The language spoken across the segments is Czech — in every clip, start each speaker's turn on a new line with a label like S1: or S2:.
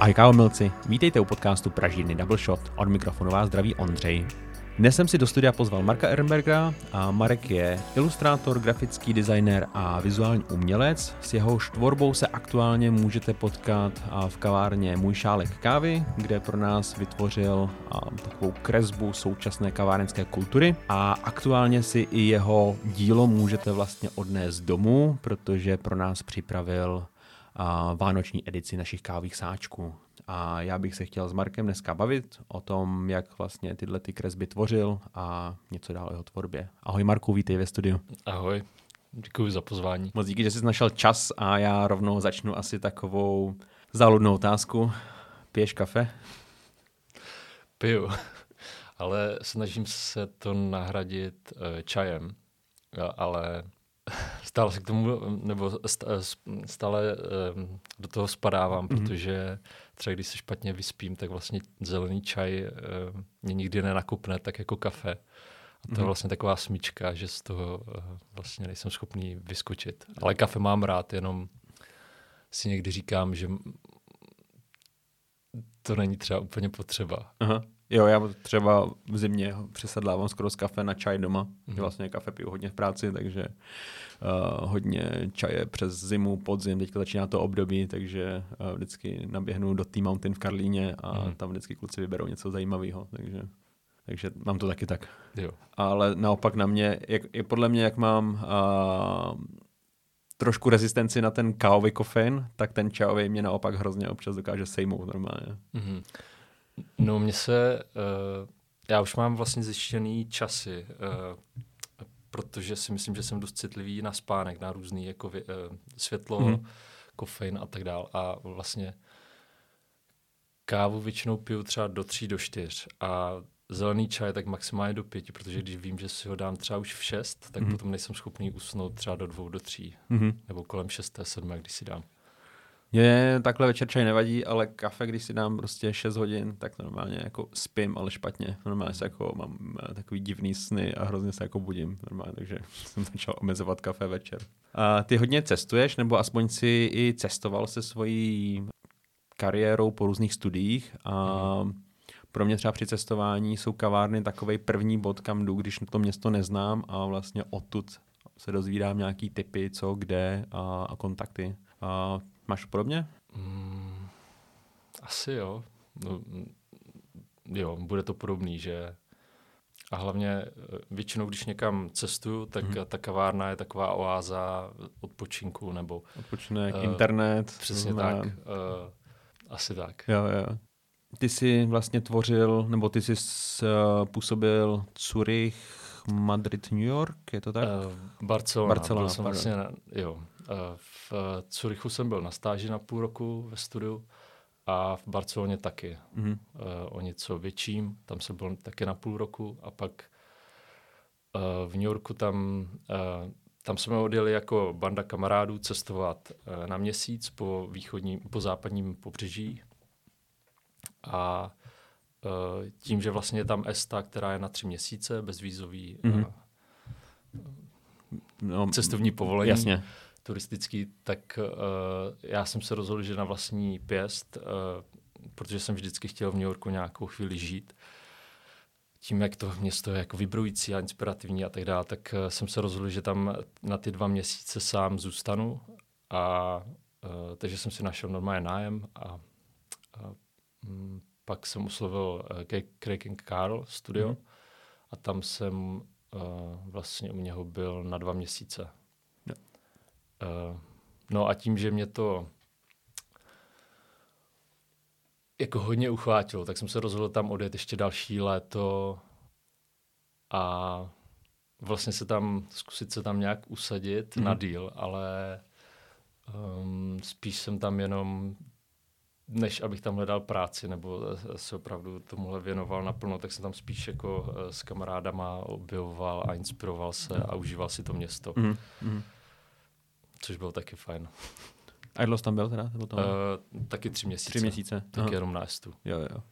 S1: Ahoj kávomilci, vítejte u podcastu Pražírny Double Shot. Od mikrofonu vás zdraví Ondřej. Dnes jsem si do studia pozval Marka Ehrenbergera a Marek je ilustrátor, grafický designer a vizuální umělec. S jeho tvorbou se aktuálně můžete potkat v kavárně Můj šálek kávy, kde pro nás vytvořil takovou kresbu současné kavárenské kultury a aktuálně si i jeho dílo můžete vlastně odnést domů, protože pro nás připravil vánoční edici našich kávých sáčků. A já bych se chtěl s Markem dneska bavit o tom, jak vlastně tyhle ty kresby tvořil a něco dál o jeho tvorbě. Ahoj Marku, vítej ve studiu.
S2: Ahoj, děkuji za pozvání.
S1: Moc díky, že jsi našel čas a já rovnou začnu asi takovou záludnou otázku. Piješ kafe?
S2: Piju, ale snažím se to nahradit uh, čajem, ale stále se k tomu, nebo stále do toho spadávám, mm-hmm. protože třeba když se špatně vyspím, tak vlastně zelený čaj mě nikdy nenakupne tak jako kafe. A to je mhm. vlastně taková smyčka, že z toho vlastně nejsem schopný vyskočit. Ale kafe mám rád, jenom si někdy říkám, že to není třeba úplně potřeba.
S1: Aha. Jo, já třeba v zimě přesadlávám skoro z kafe na čaj doma. Mm-hmm. Vlastně kafe piju hodně v práci, takže uh, hodně čaje přes zimu, podzim, teďka začíná to období, takže uh, vždycky naběhnu do T Mountain v Karlíně a mm-hmm. tam vždycky kluci vyberou něco zajímavého, takže, takže mám to taky tak.
S2: Jo.
S1: Ale naopak na mě, jak, je podle mě, jak mám uh, trošku rezistenci na ten kávový kofein, tak ten čajový mě naopak hrozně občas dokáže sejmout normálně. Mm-hmm.
S2: No, mě se, uh, já už mám vlastně zjištěný časy, uh, protože si myslím, že jsem dost citlivý na spánek, na různý jako uh, světlo, mm-hmm. kofein a tak dál. A vlastně kávu většinou piju třeba do tří, do čtyř a zelený čaj tak maximálně do pěti, protože když vím, že si ho dám třeba už v šest, tak mm-hmm. potom nejsem schopný usnout třeba do dvou, do tří, mm-hmm. nebo kolem šesté, sedmé, když si dám.
S1: Mně takhle večer čaj nevadí, ale kafe, když si dám prostě 6 hodin, tak normálně jako spím, ale špatně. Normálně se jako mám eh, takový divný sny a hrozně se jako budím. Normálně, takže jsem začal omezovat kafe večer. A ty hodně cestuješ, nebo aspoň si i cestoval se svojí kariérou po různých studiích a pro mě třeba při cestování jsou kavárny takový první bod, kam jdu, když to město neznám a vlastně odtud se dozvídám nějaký typy, co, kde a, a kontakty. A Máš podobně? Mm,
S2: asi jo. No, mm, jo, bude to podobný, že a hlavně eh, většinou, když někam cestuju, tak mm. ta kavárna je taková oáza odpočinku nebo...
S1: Odpočinek, uh, internet.
S2: Přesně tak. Uh, asi tak.
S1: Jo, jo. Ty jsi vlastně tvořil, nebo ty jsi uh, působil Zurich, Madrid, New York, je to tak? Uh,
S2: Barcelona. Barcelona, Byl jsem vlastně, jo. Eh, v Curychu jsem byl na stáži na půl roku ve studiu a v Barceloně taky. Mm-hmm. O něco větším, tam jsem byl taky na půl roku a pak eh, v New Yorku tam, tam jsme odjeli jako banda kamarádů cestovat na měsíc po východním, po západním pobřeží a tím, že vlastně je tam ESTA, která je na tři měsíce, bezvízový mm-hmm. no, cestovní povolení,
S1: jasně
S2: turistický, tak uh, já jsem se rozhodl, že na vlastní pěst, uh, protože jsem vždycky chtěl v New Yorku nějakou chvíli žít, tím, jak to město je jako vybrující a inspirativní a tak dále, tak uh, jsem se rozhodl, že tam na ty dva měsíce sám zůstanu a uh, takže jsem si našel normálně nájem a, a um, pak jsem uslovil uh, Craig and Carl studio mm-hmm. a tam jsem uh, vlastně u něho byl na dva měsíce. Uh, no a tím, že mě to jako hodně uchvátilo, tak jsem se rozhodl tam odjet ještě další léto a vlastně se tam, zkusit se tam nějak usadit mm. na díl, ale um, spíš jsem tam jenom než abych tam hledal práci nebo se opravdu tomuhle věnoval naplno, tak jsem tam spíš jako eh, s kamarádama objevoval a inspiroval se a užíval si to město. Mm. Mm. Což bylo taky fajn.
S1: A jak tam byl teda? Byl tam?
S2: Uh, taky tři měsíce.
S1: Tři měsíce.
S2: Taky jenom na Estu.
S1: Jo, jo.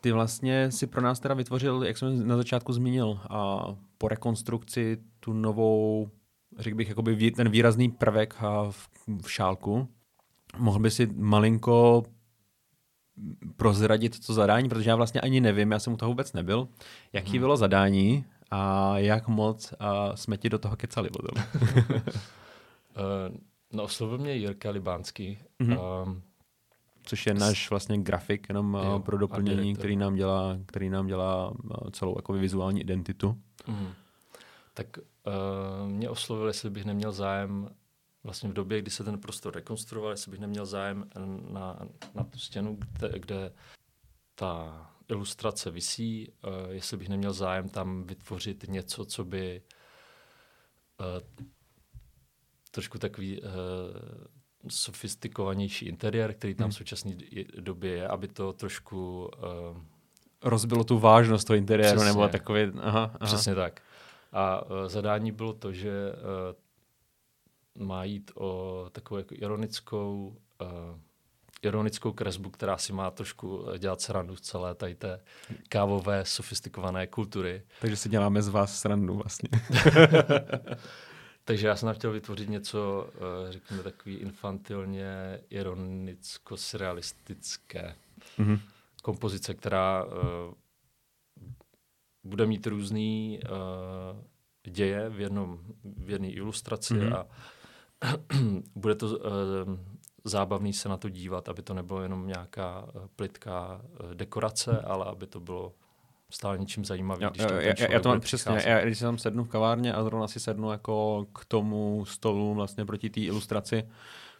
S1: Ty vlastně si pro nás teda vytvořil, jak jsem na začátku zmínil, a po rekonstrukci tu novou, řekl bych, jakoby ten výrazný prvek v, v šálku. Mohl by si malinko prozradit to zadání, protože já vlastně ani nevím, já jsem u toho vůbec nebyl. Jaký hmm. bylo zadání a jak moc a jsme ti do toho kecali potom?
S2: uh, no, oslovil mě Jirka Libánský. Mm-hmm. Um,
S1: Což je náš vlastně grafik, jenom jo, pro doplnění, který nám dělá, který nám dělá celou jako vizuální identitu. Mm.
S2: Tak uh, mě oslovil, jestli bych neměl zájem vlastně v době, kdy se ten prostor rekonstruoval, jestli bych neměl zájem na, na tu stěnu, kde, kde ta ilustrace visí, uh, jestli bych neměl zájem tam vytvořit něco, co by uh, trošku takový uh, sofistikovanější interiér, který tam hmm. v současné době je, aby to trošku... Uh,
S1: Rozbilo tu vážnost toho interiéru, přesně, nebo takový... Aha, aha.
S2: Přesně tak. A uh, zadání bylo to, že uh, má jít o takovou jako ironickou uh, ironickou kresbu, která si má trošku dělat srandu z celé tady té kávové, sofistikované kultury.
S1: Takže si děláme z vás srandu vlastně.
S2: Takže já jsem chtěl vytvořit něco, eh, řekněme, takový infantilně, ironicko-surrealistické. Mm-hmm. Kompozice, která uh, bude mít různý uh, děje v, jednom, v jedné ilustraci mm-hmm. a bude to uh, zábavný se na to dívat, aby to nebylo jenom nějaká plitká dekorace, ale aby to bylo stále něčím zajímavý. Jo, když
S1: jo, já, já to mám přesně, já, když jsem sednu v kavárně a zrovna si sednu jako k tomu stolu vlastně proti té ilustraci,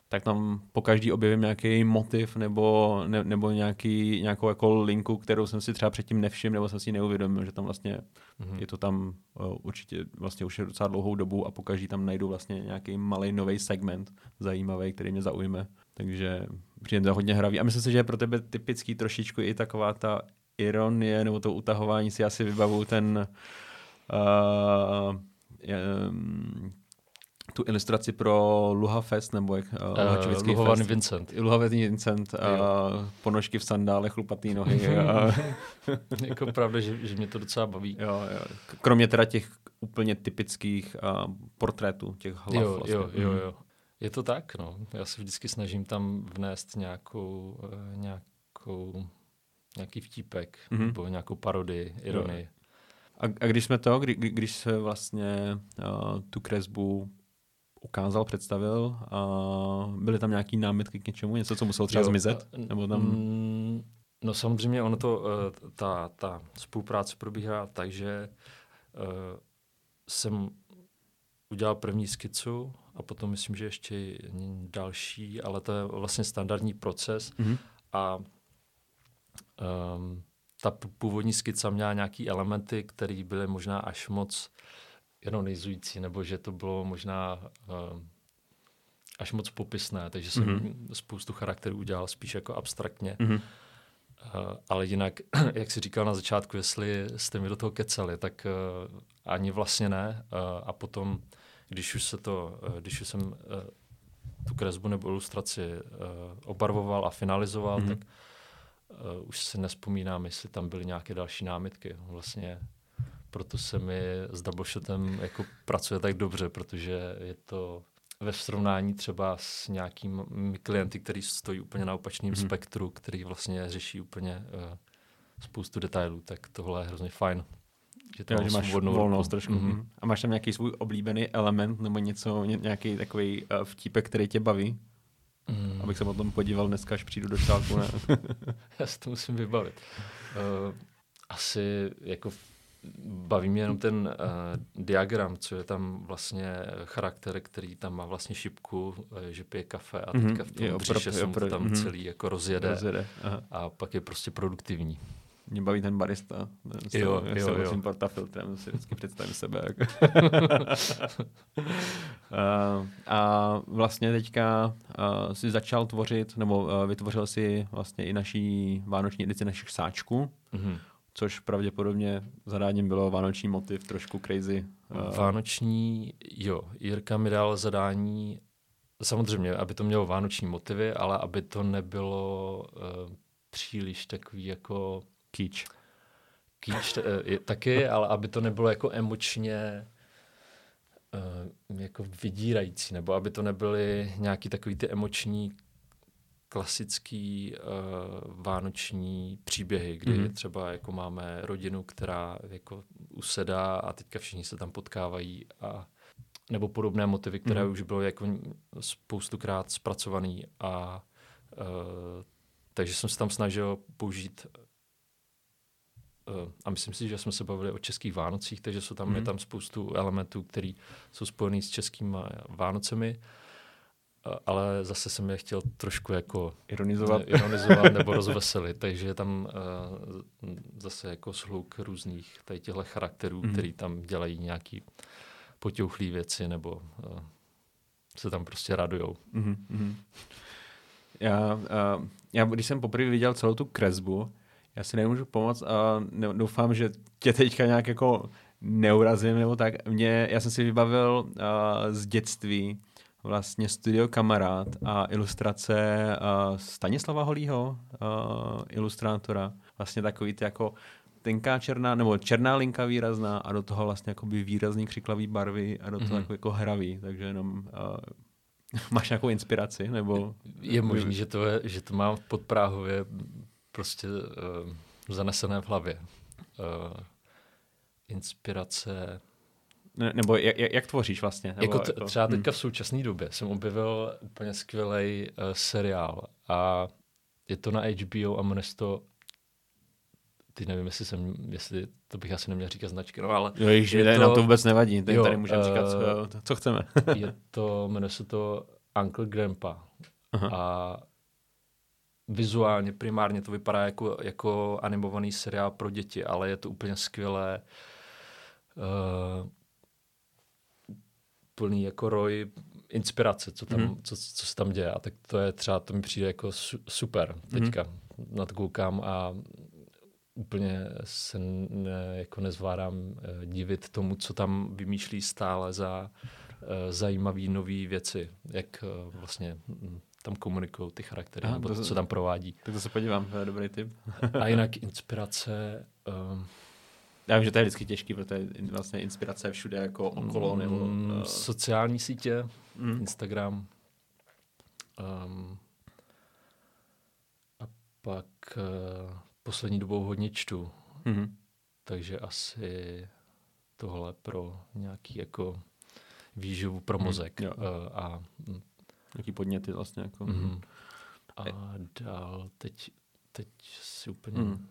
S1: tak tam po každý objevím nějaký motiv nebo, ne, nebo nějaký, nějakou jako linku, kterou jsem si třeba předtím nevšiml nebo jsem si neuvědomil, že tam vlastně mm-hmm. je to tam uh, určitě vlastně už je docela dlouhou dobu a po každý tam najdu vlastně nějaký malý nový segment zajímavý, který mě zaujme. Takže přijde to hodně hravý. A myslím si, že je pro tebe typický trošičku i taková ta ironie nebo to utahování si asi vybavu ten uh, um, tu ilustraci pro Luha Fest, nebo jak
S2: uh, uh, Luhovaný Vincent.
S1: Luhovaný Vincent, uh, ponožky v sandálech, chlupatý nohy. uh,
S2: jako pravda, že, že mě to docela baví.
S1: Jo, jo. Kromě teda těch úplně typických uh, portrétů, těch hlav.
S2: Jo, vlastně. jo, jo, jo. Je to tak, no. Já se vždycky snažím tam vnést nějakou, uh, nějakou nějaký vtípek mm-hmm. nebo nějakou parodii, ironii.
S1: A, a když jsme to, kdy, když se vlastně uh, tu kresbu ukázal, představil, a byly tam nějaký námitky k něčemu, něco, co muselo třeba jo, zmizet? Nebo tam... Mm,
S2: no samozřejmě ono to, uh, ta, ta spolupráce probíhá tak, že uh, jsem udělal první skicu a potom myslím, že ještě další, ale to je vlastně standardní proces mm-hmm. a um, ta původní skica měla nějaký elementy, které byly možná až moc ironizující, nebo že to bylo možná um, až moc popisné, takže jsem mm-hmm. spoustu charakterů udělal spíš jako abstraktně. Mm-hmm. Uh, ale jinak, jak si říkal na začátku, jestli jste mi do toho kecali, tak uh, ani vlastně ne. Uh, a potom, když už se to, uh, když už jsem uh, tu kresbu nebo ilustraci uh, obarvoval a finalizoval, mm-hmm. tak uh, už se nespomínám, jestli tam byly nějaké další námitky. Vlastně proto se mi s Doubleshotem jako pracuje tak dobře, protože je to ve srovnání třeba s nějakými klienty, který stojí úplně na opačném hmm. spektru, který vlastně řeší úplně uh, spoustu detailů, tak tohle je hrozně fajn.
S1: Že to jo, že máš volnost trošku. Mm-hmm. A máš tam nějaký svůj oblíbený element nebo něco, nějaký takový uh, vtípek, který tě baví? Abych se potom podíval dneska, až přijdu do šálku. Ne?
S2: Já si to musím vybavit. Uh, asi jako baví mě jenom ten uh, diagram, co je tam vlastně charakter, který tam má vlastně šipku, uh, že pije kafe a mm-hmm. teďka v tom je břiše se mu tam mm-hmm. celý jako rozjede, rozjede. Aha. a pak je prostě produktivní.
S1: Mě baví ten barista.
S2: Ten jo, jo, jo.
S1: S tím portafiltrem si vždycky představím sebe. Jako. uh, a vlastně teďka uh, si začal tvořit, nebo uh, vytvořil si vlastně i naší vánoční edici našich sáčků, mm-hmm. což pravděpodobně zadáním bylo vánoční motiv, trošku crazy.
S2: Vánoční, jo. Jirka mi dal zadání, samozřejmě, aby to mělo vánoční motivy, ale aby to nebylo uh, příliš takový jako
S1: Kýč.
S2: Kýč eh, je, taky, ale aby to nebylo jako emočně uh, jako vydírající, nebo aby to nebyly nějaký takový ty emoční klasický uh, vánoční příběhy, kdy mm-hmm. třeba jako máme rodinu, která jako usedá a teďka všichni se tam potkávají a nebo podobné motivy, které mm-hmm. už bylo jako spoustukrát zpracovaný a uh, takže jsem se tam snažil použít a myslím si, že jsme se bavili o českých Vánocích, takže jsou tam, mm-hmm. je tam spoustu elementů, které jsou spojený s českými Vánocemi ale zase jsem je chtěl trošku jako
S1: ironizovat,
S2: ironizovat nebo rozveselit, takže je tam uh, zase jako sluk různých tady těchto charakterů, mm. který tam dělají nějaký potěuchlý věci nebo uh, se tam prostě radujou. Mm-hmm.
S1: Já, uh, já, když jsem poprvé viděl celou tu kresbu, já si nemůžu pomoct a ne, doufám, že tě teďka nějak jako neurazím nebo tak. Mě, já jsem si vybavil uh, z dětství vlastně studio Kamarád a ilustrace uh, Stanislava Holího, uh, ilustrátora. Vlastně takový ty jako tenká černá, nebo černá linka výrazná a do toho vlastně jakoby výrazný křiklavý barvy a do toho mm-hmm. jako, jako hravý, takže jenom uh, máš nějakou inspiraci, nebo...
S2: Je možný, že to, je, že to mám pod Práhově prostě uh, zanesené v hlavě. Uh, inspirace
S1: ne, nebo jak, jak, jak tvoříš vlastně? Nebo
S2: jako, t- jako třeba teďka hmm. v současné době jsem objevil úplně skvělý uh, seriál a je to na HBO a jmenuje to teď nevím, jestli jsem, jestli to bych asi neměl říkat značky, no ale...
S1: Jo, již,
S2: je
S1: to, nám to vůbec nevadí, tady, jo, tady můžeme uh, říkat, co, co chceme.
S2: je to, jmenuje se to Uncle Grandpa Aha. a vizuálně, primárně to vypadá jako, jako animovaný seriál pro děti, ale je to úplně skvělé. Uh, plný jako roj inspirace, co, tam, mm. co, co se tam děje. A tak to je třeba, to mi přijde jako su, super teďka. Mm. Na to koukám a úplně se ne, jako nezvládám uh, divit tomu, co tam vymýšlí stále za uh, zajímavé nové věci, jak uh, vlastně hm, tam komunikují ty charaktery, Aha, nebo to, co tam provádí.
S1: Tak to se podívám, to je dobrý tip.
S2: a jinak inspirace... Um,
S1: já vím, že to je vždycky těžký, protože vlastně inspirace je všude jako okolo. Nebo,
S2: uh... Sociální sítě, mm. Instagram. Um, a pak uh, poslední dobou hodně čtu. Mm-hmm. Takže asi tohle pro nějaký jako výživu pro mhm. mozek. Mm, uh, a,
S1: Jaký podněty vlastně. Jako.
S2: Mm. A dál, teď, teď si úplně... Mm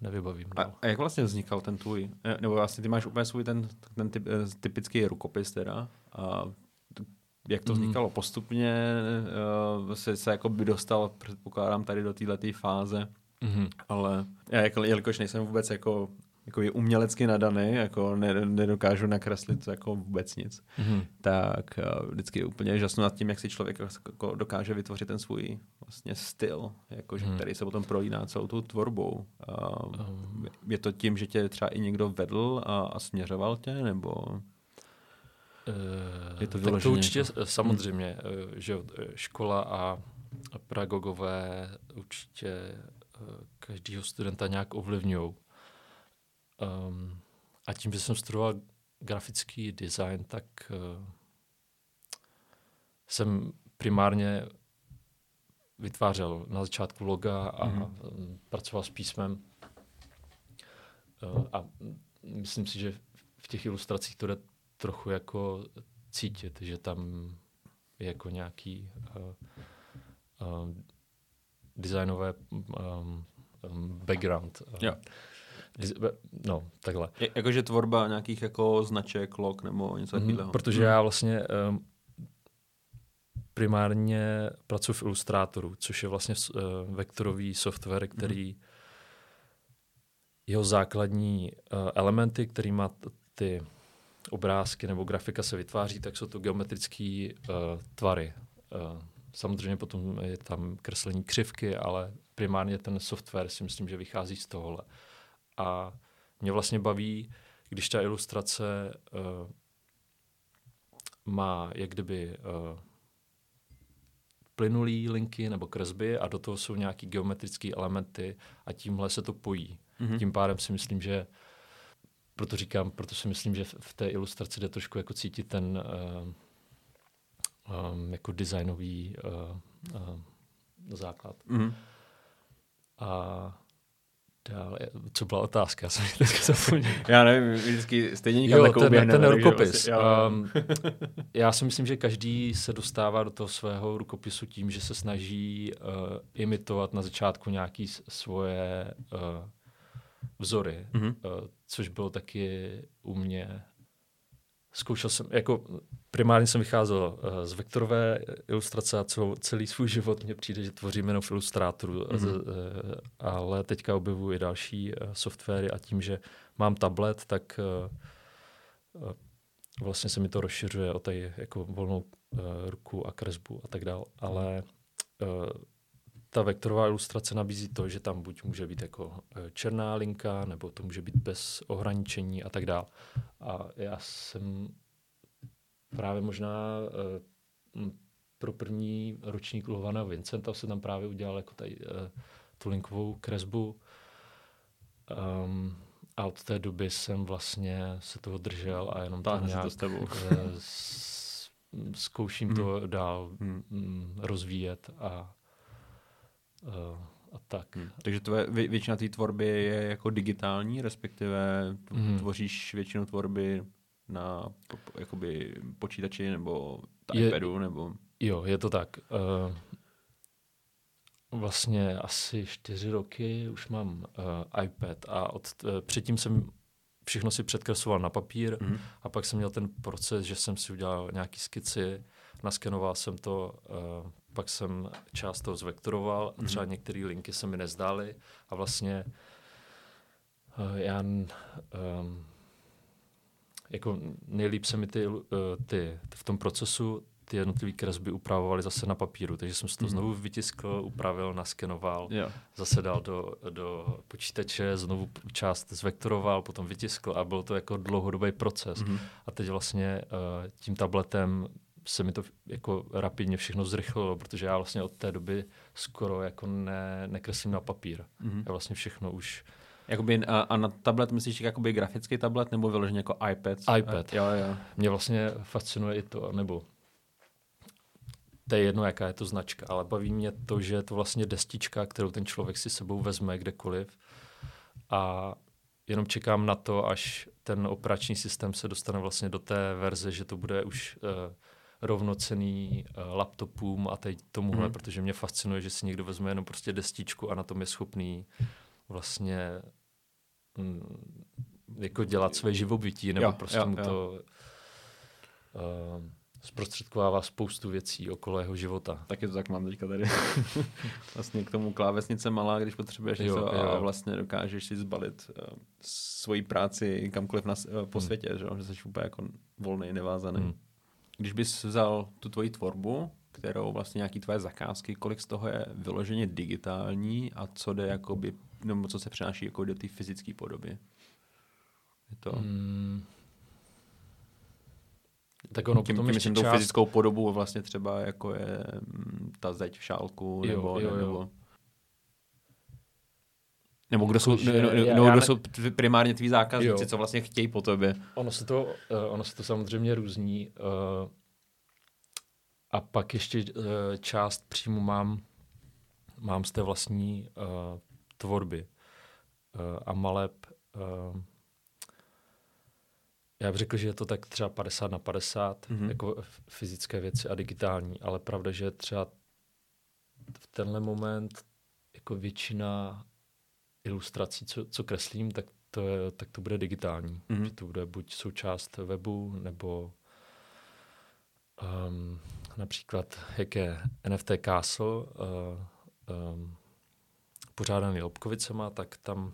S2: nevybavím.
S1: A, a jak vlastně vznikal ten tvůj, eh, nebo vlastně ty máš úplně svůj ten, ten typ, eh, typický rukopis teda a jak to mhm. vznikalo mm. postupně, uh, se, se jako by dostal, předpokládám, tady do této fáze, mm. ale já jako, jelikož nejsem vůbec jako jako je umělecky nadaný, jako ne, nedokážu nakreslit jako vůbec nic, mm-hmm. tak uh, vždycky je úplně žasnu nad tím, jak si člověk jako dokáže vytvořit ten svůj vlastně styl, jakože, mm. který se potom prolíná celou tou tvorbou. Um. Je to tím, že tě třeba i někdo vedl a, a směřoval tě, nebo...
S2: je to tak to určitě jako... samozřejmě, mm. že škola a pedagogové určitě každého studenta nějak ovlivňují. Um, a tím, že jsem studoval grafický design, tak uh, jsem primárně vytvářel na začátku loga a mm-hmm. pracoval s písmem. Uh, a myslím si, že v těch ilustracích to jde trochu jako cítit, že tam je jako nějaký uh, uh, designové um, um, background. Uh,
S1: yeah.
S2: No, takhle.
S1: Je, jakože tvorba nějakých jako značek, log nebo něco mhm, takového.
S2: Mm, protože já vlastně um, primárně pracuji v Illustratoru, což je vlastně uh, vektorový software, který mm. jeho základní uh, elementy, který má ty obrázky nebo grafika se vytváří, tak jsou to geometrické uh, tvary. Uh, samozřejmě potom je tam kreslení křivky, ale primárně ten software si myslím, že vychází z tohohle. Uh, a mě vlastně baví, když ta ilustrace uh, má jak kdyby uh, plynulý linky nebo kresby a do toho jsou nějaký geometrické elementy a tímhle se to pojí. Mm-hmm. Tím pádem si myslím, že proto říkám, proto si myslím, že v té ilustraci jde trošku jako cítit ten uh, um, jako designový uh, uh, základ.
S1: Mhm.
S2: A dále, co byla otázka? Já jsem teďka zapomněl.
S1: Já nevím, vždycky stejně někam
S2: Jo,
S1: jako
S2: ten, ten rukopis.
S1: vlastně- jo.
S2: Um, já si myslím, že každý se dostává do toho svého rukopisu tím, že se snaží uh, imitovat na začátku nějaké svoje uh, vzory,
S1: Mhm.
S2: uh, což bylo taky u mě. Zkoušel jsem, jako primárně jsem vycházel uh, z vektorové ilustrace a celou, celý svůj život mně přijde, že tvořím jenom v Illustratoru,
S1: Mhm.
S2: mm-hmm. ale teďka objevuji i další softwary a tím, že mám tablet, tak vlastně se mi to rozšiřuje o tady jako volnou ruku a kresbu a tak dál, ale ta vektorová ilustrace nabízí to, že tam buď může být jako eh, černá linka, nebo to může být bez ohraničení a tak dál. A já jsem právě možná uh, pro první ročník Luhovaného Vincenta se tam právě udělal jako tady uh, tu linkovou kresbu. Um, a od té doby jsem vlastně se toho držel a jenom
S1: Táhne se to
S2: nějak
S1: s tebou.
S2: eh, zkouším to dál
S1: Hmm.
S2: mm, rozvíjet a, a tak.
S1: Hmm. Takže tvoje, vě, většina té tvorby je jako digitální, respektive
S2: Mhm.
S1: tvoříš většinu tvorby na po- po- jakoby počítači nebo
S2: Je-
S1: iPadu, nebo...
S2: Jo, je to tak. Uh, vlastně asi čtyři roky už mám uh, iPad a od, uh, předtím jsem všechno si předkresloval na papír
S1: Mhm.
S2: a pak jsem měl ten proces, že jsem si udělal nějaký skici, naskenoval jsem to, uh, pak jsem část toho zvektoroval a třeba některé linky se mi nezdály a vlastně uh, já um, jako nejlíp se mi ty, uh, ty v tom procesu ty jednotlivé kresby upravovaly zase na papíru, takže jsem si to
S1: Mhm.
S2: znovu vytiskl, upravil, naskenoval,
S1: Jo.
S2: zase dal do, do počítače, znovu část zvektoroval, potom vytiskl a byl to jako dlouhodobý proces.
S1: Mhm.
S2: A teď vlastně uh, tím tabletem se mi to jako rapidně všechno zrychlilo, protože já vlastně od té doby skoro jako ne, nekreslím na papír.
S1: Mhm.
S2: Já vlastně všechno už
S1: Jakoby, a, a na tablet myslíš jakoby grafický tablet nebo vyloženě jako iPad?
S2: iPad.
S1: A, jo, jo.
S2: Mě vlastně fascinuje i to, nebo to je jedno, jaká je to značka, ale baví mě to, že je to vlastně destička, kterou ten člověk si sebou vezme kdekoliv a jenom čekám na to, až ten operační systém se dostane vlastně do té verze, že to bude už uh, rovnocený uh, laptopům a teď tomuhle,
S1: Mhm.
S2: protože mě fascinuje, že si někdo vezme jenom prostě destičku a na tom je schopný vlastně mm, jako dělat své živobytí, nebo
S1: Jo,
S2: prostě
S1: jo,
S2: mu
S1: jo.
S2: to uh, zprostředkovává spoustu věcí okolo jeho života.
S1: Taky to tak mám teďka tady. vlastně k tomu klávesnice malá, když potřebuješ
S2: Jo,
S1: něco a
S2: jo.
S1: vlastně dokážeš si zbalit uh, svoji práci kamkoliv na, uh, po
S2: Hmm.
S1: světě, že, jo? že jsi úplně jako volný, nevázaný.
S2: Hmm.
S1: Když bys vzal tu tvoji tvorbu, kterou vlastně nějaký tvoje zakázky, kolik z toho je vyloženě digitální a co jde jakoby, nebo co se přenáší jako do té fyzické podoby? Je to...
S2: Hmm. Tak ono
S1: tím,
S2: potom
S1: tím myslím tou
S2: část,
S1: fyzickou podobu vlastně třeba jako je mm, ta zeď v šálku,
S2: Jo,
S1: nebo,
S2: jo, jo.
S1: nebo nebo kdo jsou, ne, ne,
S2: já-
S1: nebo
S2: já
S1: kdo
S2: ne-
S1: jsou primárně tví zákazníci,
S2: Jo.
S1: co vlastně chtějí po tobě.
S2: ono se to, uh, ono se to samozřejmě různí. Uh, a pak ještě uh, část příjmu mám, mám z té vlastní uh, tvorby. Uh, a maleb, uh, já bych řekl, že je to tak třeba 50 na 50,
S1: Mhm.
S2: mm-hmm. jako fyzické věci a digitální, ale pravda, že třeba v tenhle moment jako většina ilustrací, co, co kreslím, tak to, je, tak to bude digitální.
S1: Mhm.
S2: Mm-hmm. Že to bude buď součást webu, nebo um, například, jak je NFT Castle, uh, um, pořádaný Lobkovicema, tak tam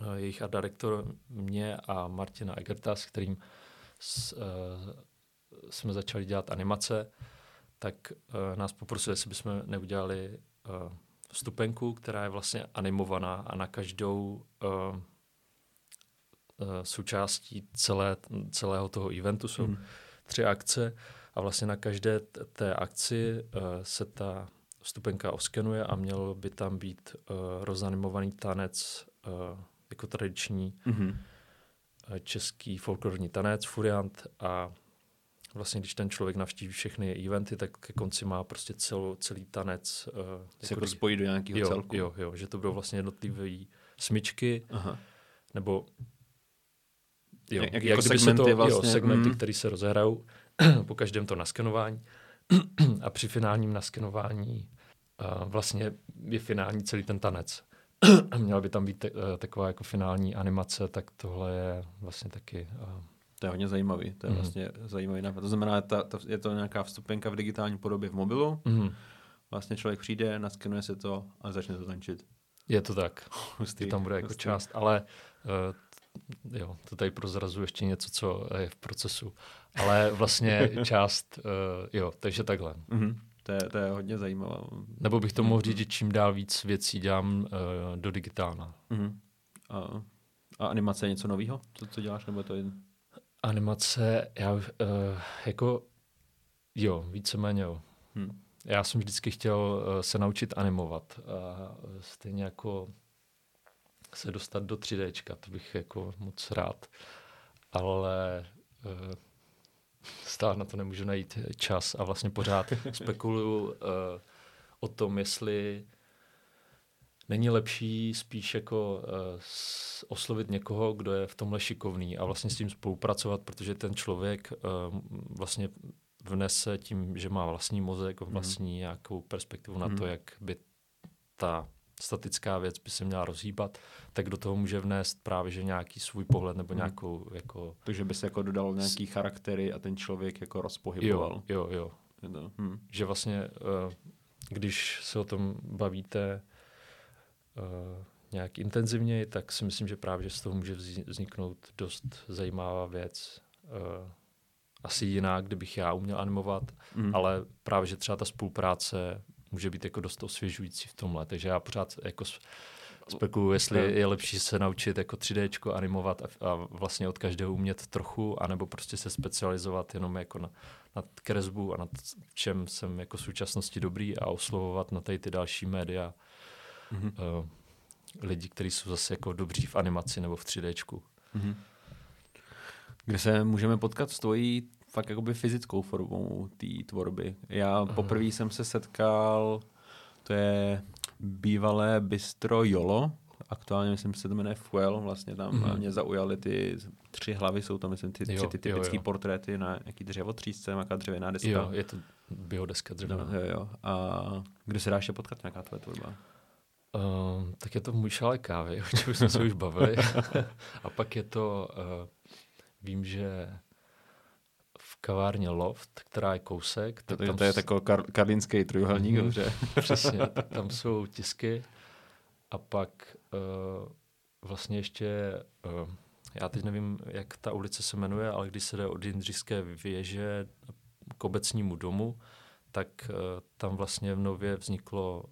S2: uh, jejich art director mě a Martina Egerta, s kterým s, uh, jsme začali dělat animace, tak uh, nás poprosili, jestli bychom neudělali uh, vstupenku, která je vlastně animovaná a na každou uh, uh, součástí celé, celého toho eventu jsou
S1: Mhm.
S2: tři akce a vlastně na každé t- té akci uh, se ta vstupenka oskenuje a měl by tam být uh, rozanimovaný tanec uh, jako tradiční eh, český folklorní tanec, furiant a vlastně když ten člověk navštíví všechny eventy, tak ke konci má prostě celou, celý tanec. Uh,
S1: Se jako spojí do nějakého
S2: jo,
S1: celku.
S2: Jo, jo, že to budou vlastně jednotlivé smyčky,
S1: Aha.
S2: nebo jo,
S1: Jak-
S2: jak,
S1: jako
S2: kdyby se
S1: segmenty
S2: to,
S1: vlastně,
S2: jo, segmenty,
S1: mm.
S2: které se rozehrajou po každém to naskenování. a při finálním naskenování uh, vlastně je finální celý ten tanec. měla by tam být te, uh, taková jako finální animace, tak tohle je vlastně taky... Uh,
S1: To je hodně zajímavý. To je
S2: Mhm.
S1: vlastně zajímavý nápad. To znamená, ta, ta, je to nějaká vstupenka v digitální podobě v mobilu.
S2: mm,
S1: Vlastně člověk přijde, naskenuje se to a začne to tančit.
S2: je to tak.
S1: Hustý,
S2: že tam bude jako
S1: hustý.
S2: část, ale uh, jo, to tady prozrazu ještě něco, co je v procesu. Ale vlastně část, uh, jo, takže takhle.
S1: Mhm. To, je, to je hodně zajímavá.
S2: Nebo bych to mohl říct, že čím dál víc věcí dám uh, do digitálna.
S1: Mhm. A, a animace je něco nového? Co, co děláš? Nebo je to jen...
S2: Animace, já uh, jako, jo, víceméně jo.
S1: Hm.
S2: Já jsem vždycky chtěl uh, se naučit animovat. A stejně jako se dostat do 3Dčka, to bych jako moc rád. Ale uh, stále na to nemůžu najít čas a vlastně pořád spekuluju uh, o tom, jestli není lepší spíš jako uh, oslovit někoho, kdo je v tomhle šikovný a vlastně s tím spolupracovat, protože ten člověk uh, vlastně vnese tím, že má vlastní mozek, vlastní nějakou perspektivu na to,
S1: Mhm.
S2: jak by ta statická věc by se měla rozhýbat, tak do toho může vnést právě že nějaký svůj pohled nebo
S1: Mhm.
S2: nějakou jako...
S1: Takže by se jako dodal nějaký charaktery a ten člověk jako
S2: Jo,
S1: rozpohyboval.
S2: jo, jo.
S1: Je to, hm.
S2: Že vlastně, uh, když se o tom bavíte nějak intenzivněji, tak si myslím, že právě že z toho může vzniknout dost zajímavá věc. Uh, asi jiná, kdybych já uměl animovat,
S1: Mhm.
S2: ale právě, že třeba ta spolupráce může být jako dost osvěžující v tomhle. Takže já pořád jako s- spekuluju, jestli je lepší se naučit jako 3D animovat a, a vlastně od každého umět trochu, anebo prostě se specializovat jenom jako na, na kresbu a na čem jsem jako v současnosti dobrý a oslovovat na tady ty další média
S1: Mhm.
S2: uh, lidi, kteří jsou zase jako dobří v animaci nebo v 3D.
S1: Mhm. Kde se můžeme potkat s tvojí fakt jakoby fyzickou formou té tvorby. Já
S2: Aha.
S1: poprvé jsem se setkal, to je bývalé bistro Jolo, aktuálně myslím, že se to jmenuje Fuel, vlastně tam
S2: Mhm.
S1: mm-hmm. mě zaujaly ty tři hlavy, jsou tam myslím ty tři
S2: Jo,
S1: ty
S2: jo,
S1: typické portréty na nějaký dřevotřísce, nějaká dřevěná deska.
S2: Jo, je to biodeska
S1: no,
S2: dřevěná.
S1: jo, jo. A kde se dá ještě potkat nějaká tvoje tvorba?
S2: Um, tak je to můj šálek kávy, o čem jsme se už bavili. a pak je to, uh, vím, že v kavárně Loft, která je kousek.
S1: To,
S2: tak
S1: to,
S2: tam
S1: to je
S2: s-
S1: takový kar, karlínský trojuhelník,
S2: Mhm.
S1: dobře.
S2: Přesně, tak tam jsou tisky. A pak uh, vlastně ještě, uh, já teď nevím, jak ta ulice se jmenuje, ale když se jde od Jindřišské věže k obecnímu domu, tak uh, tam vlastně v nově vzniklo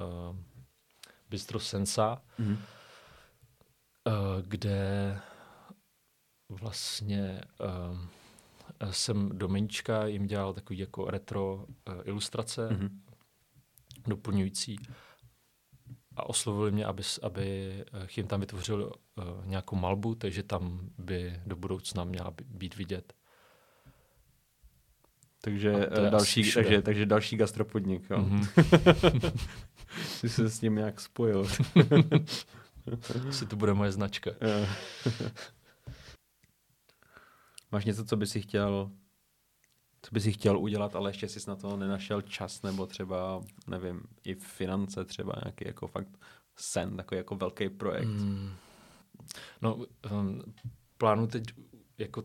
S2: uh, Bistro Sensa,
S1: Mhm.
S2: uh, kde vlastně um, jsem do Menička jim dělal takový jako retro uh, ilustrace,
S1: Mhm.
S2: doplňující a oslovili mě, aby, aby jim tam vytvořil uh, nějakou malbu, takže tam by do budoucna měla být vidět.
S1: Takže, další, takže, takže další gastropodnik. Jo.
S2: Mhm.
S1: Jsi se s ním nějak spojil.
S2: Asi to bude moje značka.
S1: Máš něco, co by si chtěl co by si chtěl udělat, ale ještě jsi na to nenašel čas, nebo třeba, nevím, i finance, třeba nějaký jako fakt sen, takový jako velký projekt. Mm.
S2: No, um, plánu teď jako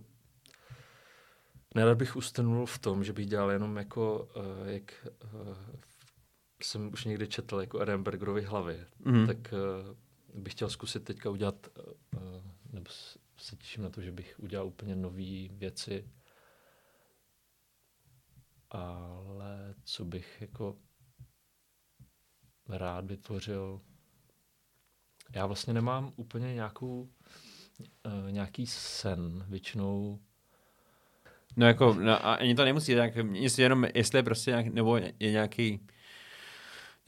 S2: nerad bych ustanul v tom, že bych dělal jenom jako, uh, jak uh, jsem už někdy četl, jako Ehrenbergerovy hlavy,
S1: Mm.
S2: tak uh, bych chtěl zkusit teďka udělat, uh, nebo se těším na to, že bych udělal úplně nové věci, ale co bych jako rád vytvořil, já vlastně nemám úplně nějakou, uh, nějaký sen, většinou.
S1: No jako, no, a ani to nemusí, nějak, jestli jenom, jestli je prostě nějak, nebo je nějaký,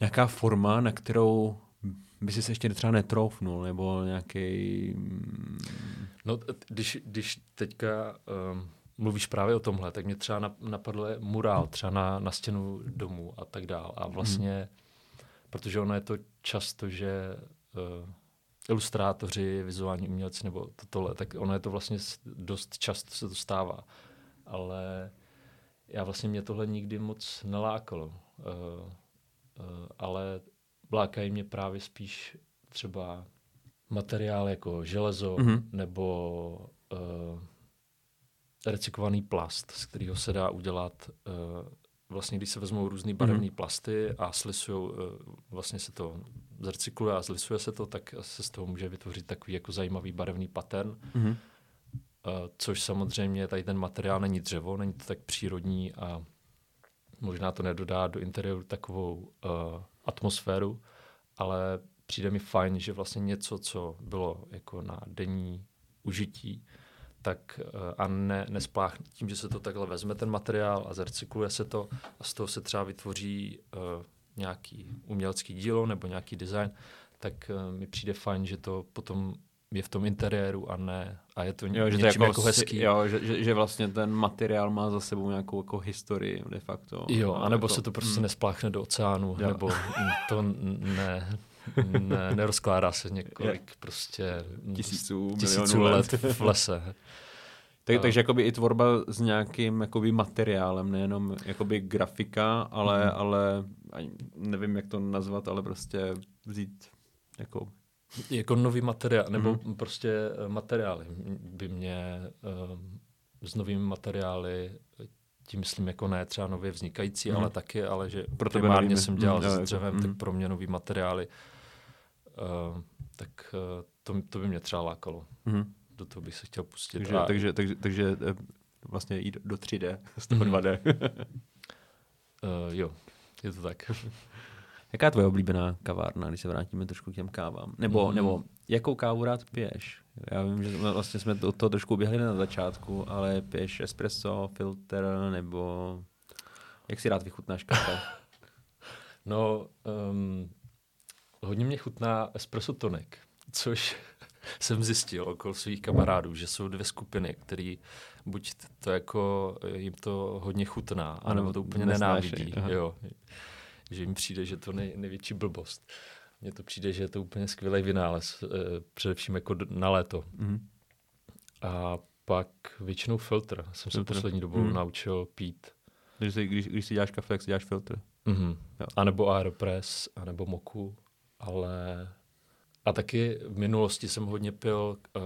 S1: nějaká forma, na kterou by si se ještě třeba netroufnul, nebo nějaký... mm,
S2: No, když, když teďka um, mluvíš právě o tomhle, tak mě třeba napadl murál třeba na, na stěnu domu a tak dál. A vlastně, hmm. protože ono je to často, že uh, ilustrátoři, vizuální umělci nebo to, tohle, tak ono je to vlastně dost často se to stává. Ale já vlastně mě tohle nikdy moc nelákalo. Uh, ale lákají mě právě spíš třeba materiál jako železo mm-hmm. nebo uh, recyklovaný plast, z kterého se dá udělat uh, vlastně, když se vezmou různé barevné mm-hmm. plasty a slisují, uh, vlastně se to zrecykluje a zlisuje se to, tak se z toho může vytvořit takový jako zajímavý barevný pattern. Mm-hmm. Uh, což samozřejmě tady ten materiál není dřevo, není to tak přírodní a možná to nedodá do interiéru takovou uh, atmosféru, ale přijde mi fajn, že vlastně něco, co bylo jako na denní užití, tak uh, a ne, nespláchne. Tím, že se to takhle vezme ten materiál a zrecykluje se to a z toho se třeba vytvoří uh, nějaký umělecký dílo nebo nějaký design, tak uh, mi přijde fajn, že to potom je v tom interiéru a ne a je to jo, že to jako, jako hezký.
S1: Jo, že, že, že, vlastně ten materiál má za sebou nějakou jako historii de facto.
S2: Jo, anebo jako, se to prostě hmm. nespláchne do oceánu, jo. nebo to ne, ne, nerozkládá se několik je. prostě
S1: tisíců,
S2: tisíců let v lese.
S1: Tak, no. Takže jakoby i tvorba s nějakým jakoby materiálem, nejenom jakoby grafika, ale, mm. ale nevím, jak to nazvat, ale prostě vzít jako
S2: jako nový materiál, nebo mm. prostě eh, materiály by mě uh, s novými materiály, tím myslím jako ne třeba nově vznikající, mm. ale taky, ale že Proto primárně jsem dělal mm, s dřevem, mm. tak pro mě nový materiály, uh, tak uh, to, to by mě třeba lákalo. Mm. Do toho bych se chtěl pustit.
S1: Takže, a... takže, takže, takže vlastně jít do 3D z toho mm. 2D.
S2: uh, jo, je to tak.
S1: Jaká je tvoje oblíbená kavárna, když se vrátíme trošku k těm kávám? Nebo, mm. nebo jakou kávu rád piješ? Já vím, že vlastně jsme to, to trošku uběhli na začátku, ale piješ espresso, filter, nebo jak si rád vychutnáš kafe?
S2: no, um, hodně mě chutná espresso tonik, což jsem zjistil okolo svých kamarádů, že jsou dvě skupiny, které buď to jako jim to hodně chutná, anebo to úplně nenávidí. Jo že jim přijde, že to nej, největší blbost. Mně to přijde, že je to úplně skvělý vynález, eh, především jako na léto. Mm. A pak většinou filtr. Jsem filtr. se poslední dobou mm. naučil pít.
S1: Když si, když, když si děláš kafe, tak si děláš filtr. Mm-hmm.
S2: A nebo Aeropress, a nebo Moku, ale... A taky v minulosti jsem hodně pil uh,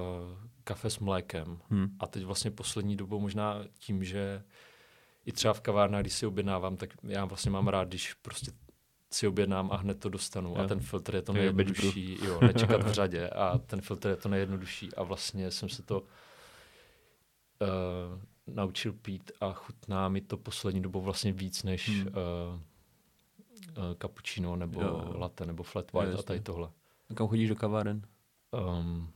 S2: kafe s mlékem. Hmm. A teď vlastně poslední dobou možná tím, že i třeba v kavárnách, když si objednávám, tak já vlastně mám rád, když prostě si objednám a hned to dostanu. Jo. A ten filtr je to nejjednodušší, jo, nečekat v řadě. A ten filtr je to nejjednodušší. A vlastně jsem se to uh, naučil pít a chutná mi to poslední dobou vlastně víc než hmm. uh, uh, cappuccino nebo jo. latte nebo flat white jo, a tady tohle.
S1: A kam chodíš do kaváren? Um,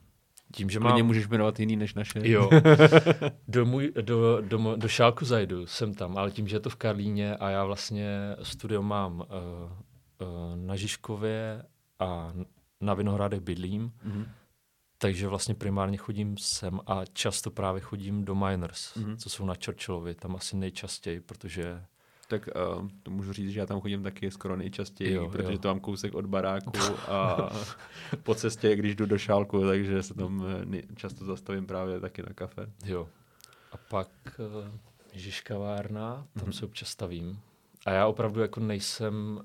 S2: tím, že
S1: mám... můžeš jmenovat jiný než naše.
S2: Jo. Do, můj, do, do, do Šálku zajdu, jsem tam, ale tím, že je to v Karlíně a já vlastně studio mám uh, uh, na Žižkově a na Vinohradech bydlím, mm-hmm. takže vlastně primárně chodím sem a často právě chodím do Miners, mm-hmm. co jsou na Churchillovi, tam asi nejčastěji, protože
S1: tak uh, to můžu říct, že já tam chodím taky skoro nejčastěji, jo, protože jo. to mám kousek od baráku a po cestě, když jdu do šálku, takže se tam eh, často zastavím právě taky na kafe.
S2: Jo. A pak uh, Žižkavárna, tam mm-hmm. se občas stavím. A já opravdu jako nejsem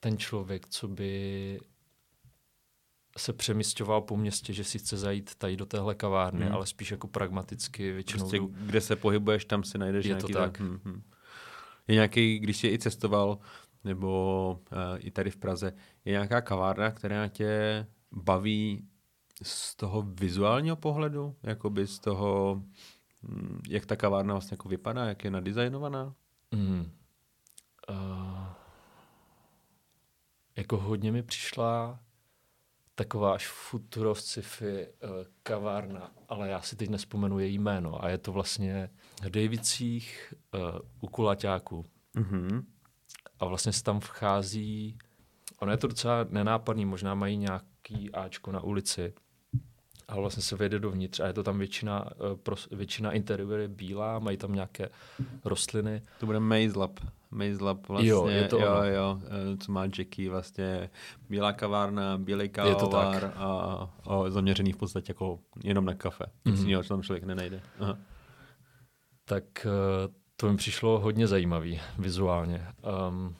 S2: ten člověk, co by se přemysťoval po městě, že si chce zajít tady do téhle kavárny, mm. ale spíš jako pragmaticky většinou.
S1: Prostě, kde se pohybuješ, tam si najdeš
S2: je nějaký...
S1: to
S2: tak. Mm-hmm
S1: je nějaký, když jsi i cestoval, nebo uh, i tady v Praze, je nějaká kavárna, která tě baví z toho vizuálního pohledu, jakoby z toho, hm, jak ta kavárna vlastně jako vypadá, jak je nadizajnovaná? Mm. Uh,
S2: jako hodně mi přišla taková až futuro sci-fi uh, kavárna, ale já si teď nespomenu její jméno a je to vlastně v Davicích uh, u Kulaťáku. Mm-hmm. A vlastně se tam vchází, ono je to docela nenápadný, možná mají nějaký Ačko na ulici, a vlastně se vejde dovnitř a je to tam většina, uh, většina interiéru je bílá, mají tam nějaké rostliny.
S1: To bude Maze Lab. Maze Lab vlastně,
S2: jo, je to
S1: jo,
S2: ono.
S1: jo, eh, co má Jackie, vlastně bílá kavárna, bílý kávovar a, a zaměřený v podstatě jako jenom na kafe. Nic mm-hmm. jiného, tam člověk nenajde. Aha.
S2: Tak uh, to mi přišlo hodně zajímavý vizuálně. Um,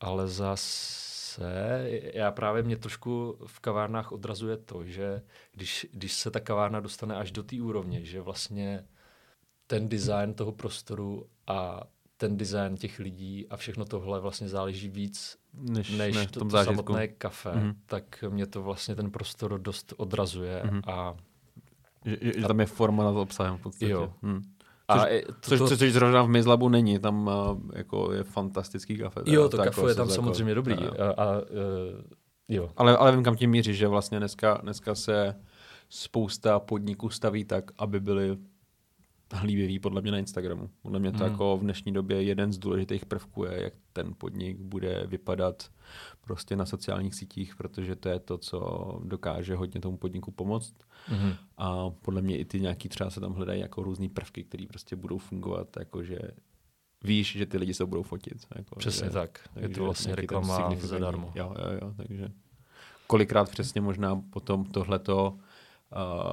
S2: ale zase já právě mě trošku v kavárnách odrazuje to, že když, když se ta kavárna dostane až do té úrovně, že vlastně ten design toho prostoru a ten design těch lidí a všechno tohle vlastně záleží víc než, než ne, to, to samotné kafe, mm-hmm. tak mě to vlastně ten prostor dost odrazuje mm-hmm. a
S1: že, že, že tam je forma nad obsahem v podstatě.
S2: Jo.
S1: Hmm. Což, a to, což, to, což zrovna v Mizlabu není, tam uh, jako je fantastický kafe.
S2: Jo, to kafe je tam jako, samozřejmě dobrý. A, a, a, uh, jo.
S1: Ale, ale vím, kam tím míří, že vlastně dneska, dneska se spousta podniků staví tak, aby byly hlíbivý podle mě na Instagramu. Podle mě to hmm. jako v dnešní době jeden z důležitých prvků je, jak ten podnik bude vypadat prostě na sociálních sítích, protože to je to, co dokáže hodně tomu podniku pomoct. Hmm. A podle mě i ty nějaký třeba se tam hledají jako různé prvky, které prostě budou fungovat, jakože víš, že ty lidi se budou fotit. Jako,
S2: Přesně že, tak. Je to vlastně reklama zadarmo.
S1: Jo, jo, jo, takže kolikrát přesně možná potom tohleto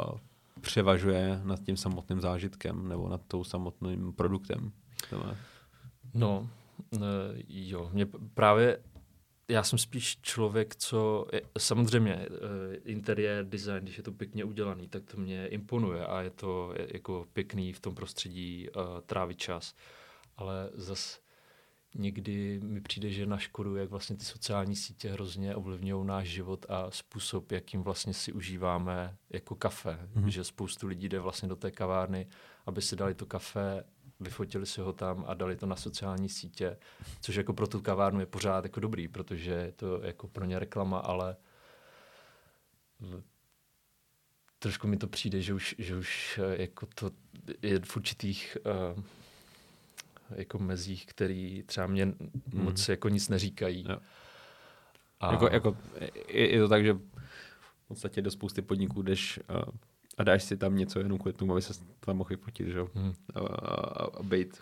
S1: uh, převažuje nad tím samotným zážitkem nebo nad tou samotným produktem.
S2: No, jo, mě právě já jsem spíš člověk, co samozřejmě eh, interiér, design, když je to pěkně udělaný, tak to mě imponuje a je to jako pěkný v tom prostředí uh, trávit čas. Ale zas někdy mi přijde, že na škodu, jak vlastně ty sociální sítě hrozně ovlivňují náš život a způsob, jakým vlastně si užíváme jako kafe. Mm-hmm. Že spoustu lidí jde vlastně do té kavárny, aby si dali to kafe, vyfotili si ho tam a dali to na sociální sítě, což jako pro tu kavárnu je pořád jako dobrý, protože je to jako pro ně reklama, ale trošku mi to přijde, že už, že už eh, jako to je v určitých uh, jako mezích, který třeba mě mm. moc jako nic neříkají. Jo.
S1: A... Jako, jako, je, je to tak, že v podstatě do spousty podniků jdeš a, a dáš si tam něco jenom kvůli tomu, aby se tam mohl vyfotit, že Hmm. A, a, a být,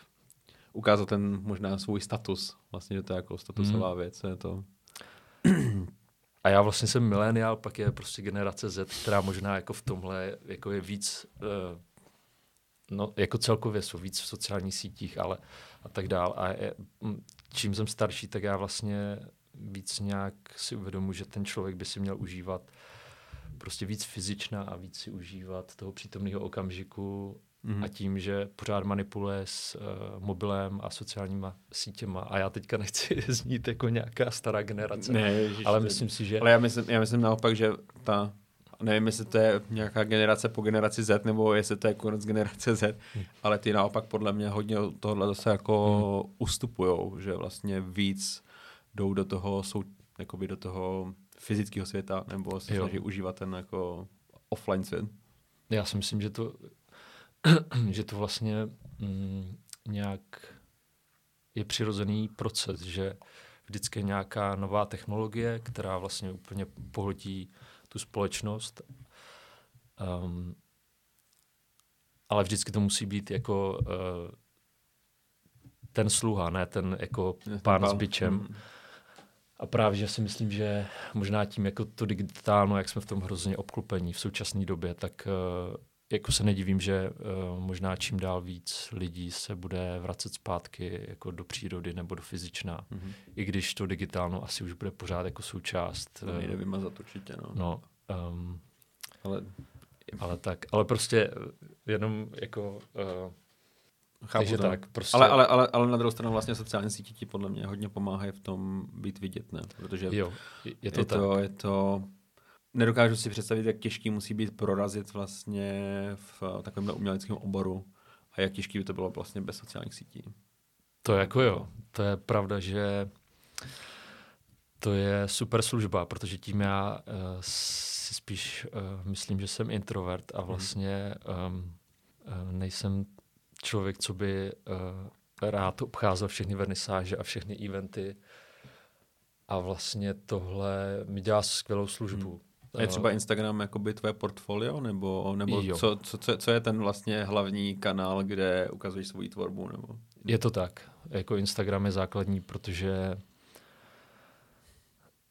S1: ukázat ten možná svůj status, vlastně, že to je jako statusová hmm. věc, je to...
S2: A já vlastně jsem mileniál, pak je prostě generace Z, která možná jako v tomhle jako je víc uh, no, jako celkově jsou víc v sociálních sítích, ale a tak dál. A je, čím jsem starší, tak já vlastně víc nějak si uvědomuji, že ten člověk by si měl užívat prostě víc fyzičná a víc si užívat toho přítomného okamžiku mm-hmm. a tím, že pořád manipuluje s uh, mobilem a sociálníma sítěma. A já teďka nechci znít jako nějaká stará generace,
S1: ne, ježiš,
S2: ale myslím si, že...
S1: Ale já myslím, já myslím naopak, že ta nevím, jestli to je nějaká generace po generaci Z, nebo jestli to je konec generace Z, hmm. ale ty naopak podle mě hodně tohle zase jako hmm. ustupujou, že vlastně víc jdou do toho, jsou jakoby do toho fyzického světa, nebo se snaží užívat ten jako offline svět.
S2: Já si myslím, že to, že to vlastně mm, nějak je přirozený proces, že vždycky je nějaká nová technologie, která vlastně úplně pohltí tu společnost. Um, ale vždycky to musí být jako uh, ten sluha, ne ten jako pán s bičem. Mm. A právě, že si myslím, že možná tím jako to digitálno, jak jsme v tom hrozně obklopení v současné době, tak uh, jako se nedivím, že uh, možná čím dál víc lidí se bude vracet zpátky jako do přírody nebo do fyzičná. Mm-hmm. I když to digitálno asi už bude pořád jako součást.
S1: To nejde vymazat určitě, no.
S2: no um, ale, ale tak, ale prostě jenom jako... Uh,
S1: Chápu takže to. tak, prostě... ale, ale, ale, ale na druhou stranu vlastně sociální sítě ti podle mě hodně pomáhají v tom být vidět, ne? Protože
S2: jo, je to
S1: je
S2: tak.
S1: To, je to, nedokážu si představit, jak těžký musí být prorazit vlastně v takovémhle uměleckém oboru a jak těžký by to bylo vlastně bez sociálních sítí.
S2: To jako jo, to je pravda, že to je super služba, protože tím já uh, si spíš uh, myslím, že jsem introvert a mhm. vlastně um, uh, nejsem člověk, co by uh, rád obcházel všechny vernisáže a všechny eventy a vlastně tohle mi dělá skvělou službu. Hmm.
S1: A je třeba Instagram jakoby tvoje portfolio, nebo, nebo co, co, co, co je ten vlastně hlavní kanál, kde ukazuješ svoji tvorbu? Nebo?
S2: Je to tak. Jako Instagram je základní, protože